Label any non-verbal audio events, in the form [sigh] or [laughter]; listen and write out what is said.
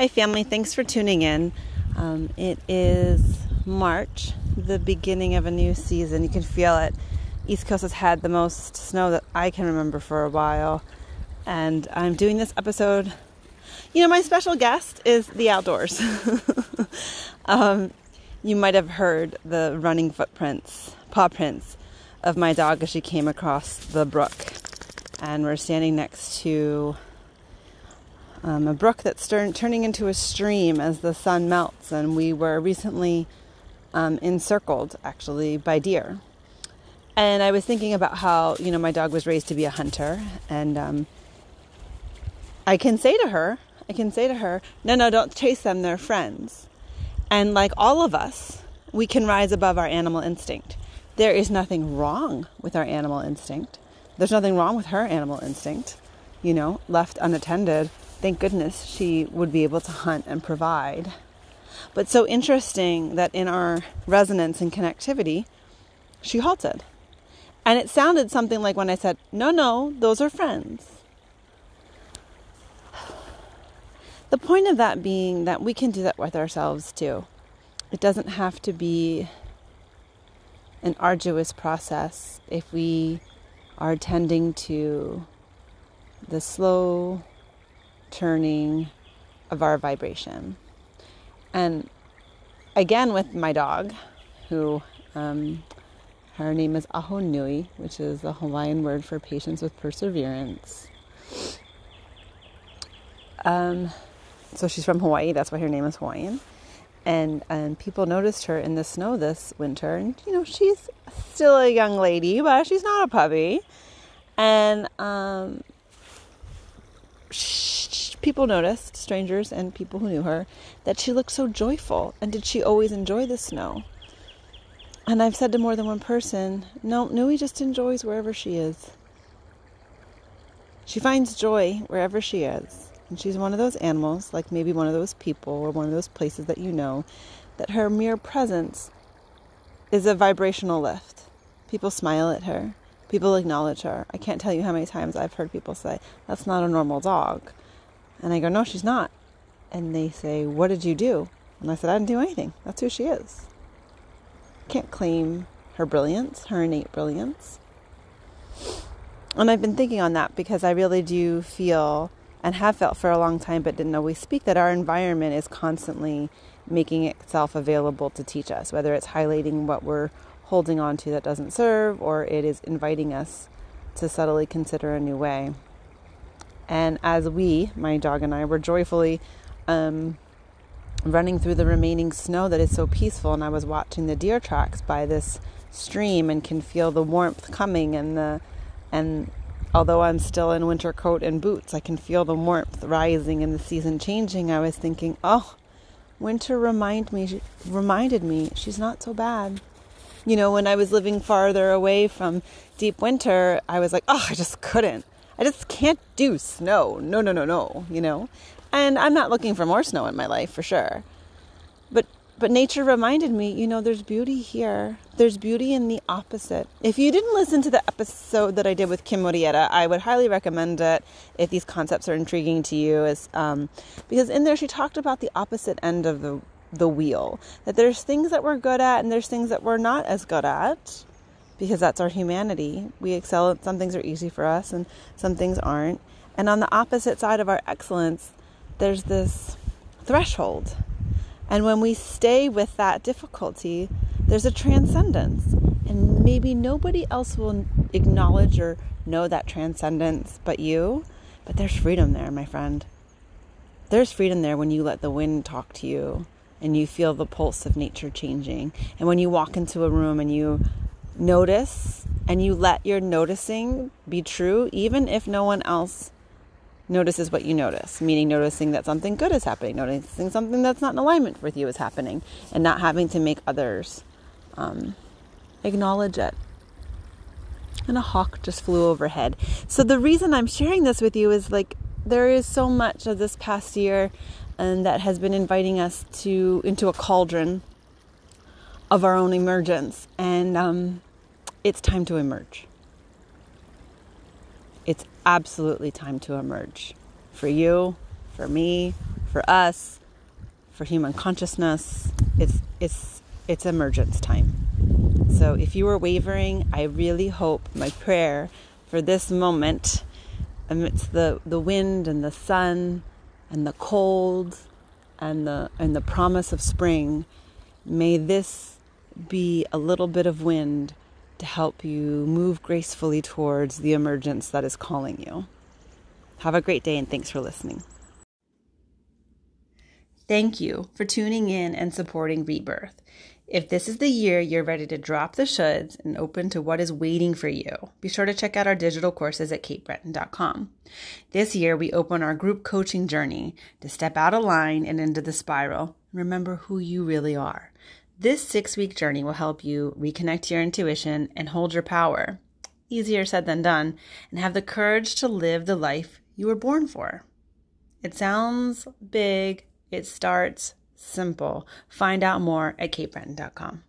Hi, family. Thanks for tuning in. Um, it is March, the beginning of a new season. You can feel it. East Coast has had the most snow that I can remember for a while. And I'm doing this episode. You know, my special guest is the outdoors. [laughs] um, you might have heard the running footprints, paw prints of my dog as she came across the brook. And we're standing next to um, a brook that's turn, turning into a stream as the sun melts. And we were recently um, encircled, actually, by deer. And I was thinking about how, you know, my dog was raised to be a hunter. And um, I can say to her, I can say to her, no, no, don't chase them, they're friends. And like all of us, we can rise above our animal instinct. There is nothing wrong with our animal instinct. There's nothing wrong with her animal instinct. You know, left unattended, thank goodness she would be able to hunt and provide. But so interesting that in our resonance and connectivity, she halted. And it sounded something like when I said, No, no, those are friends. The point of that being that we can do that with ourselves too. It doesn't have to be an arduous process if we are tending to the slow turning of our vibration. And again, with my dog, who um, her name is Aho Nui, which is the Hawaiian word for patience with perseverance. Um, so she's from Hawaii, that's why her name is Hawaiian. And and people noticed her in the snow this winter, and you know she's still a young lady, but she's not a puppy. And um, people noticed, strangers and people who knew her, that she looked so joyful. And did she always enjoy the snow? And I've said to more than one person, no, Nui just enjoys wherever she is. She finds joy wherever she is. And she's one of those animals, like maybe one of those people or one of those places that you know, that her mere presence is a vibrational lift. People smile at her. People acknowledge her. I can't tell you how many times I've heard people say, That's not a normal dog. And I go, No, she's not. And they say, What did you do? And I said, I didn't do anything. That's who she is. Can't claim her brilliance, her innate brilliance. And I've been thinking on that because I really do feel and have felt for a long time but didn't always speak that our environment is constantly making itself available to teach us, whether it's highlighting what we're holding on to that doesn't serve, or it is inviting us to subtly consider a new way. And as we, my dog and I, were joyfully um, running through the remaining snow that is so peaceful, and I was watching the deer tracks by this stream and can feel the warmth coming and the and although I'm still in winter coat and boots, I can feel the warmth rising and the season changing. I was thinking, oh, winter remind me reminded me she's not so bad you know, when I was living farther away from deep winter, I was like, oh, I just couldn't. I just can't do snow. No, no, no, no, you know? And I'm not looking for more snow in my life for sure. But but nature reminded me, you know, there's beauty here. There's beauty in the opposite. If you didn't listen to the episode that I did with Kim Morietta, I would highly recommend it if these concepts are intriguing to you, is um, because in there she talked about the opposite end of the the wheel. That there's things that we're good at and there's things that we're not as good at because that's our humanity. We excel at some things are easy for us and some things aren't. And on the opposite side of our excellence, there's this threshold. And when we stay with that difficulty, there's a transcendence. And maybe nobody else will acknowledge or know that transcendence but you. But there's freedom there, my friend. There's freedom there when you let the wind talk to you and you feel the pulse of nature changing. And when you walk into a room and you notice and you let your noticing be true, even if no one else notices what you notice, meaning noticing that something good is happening, noticing something that's not in alignment with you is happening, and not having to make others um, acknowledge it. And a hawk just flew overhead. So, the reason I'm sharing this with you is like there is so much of this past year and that has been inviting us to into a cauldron of our own emergence and um, it's time to emerge it's absolutely time to emerge for you for me for us, for human consciousness. It's it's it's emergence time. So if you were wavering, I really hope my prayer for this moment amidst the, the wind and the sun and the cold and the and the promise of spring, may this be a little bit of wind to help you move gracefully towards the emergence that is calling you. Have a great day and thanks for listening. Thank you for tuning in and supporting Rebirth. If this is the year you're ready to drop the shoulds and open to what is waiting for you, be sure to check out our digital courses at katebretton.com. This year, we open our group coaching journey to step out of line and into the spiral. Remember who you really are. This six week journey will help you reconnect your intuition and hold your power. Easier said than done, and have the courage to live the life you were born for. It sounds big, it starts simple. Find out more at katebretton.com.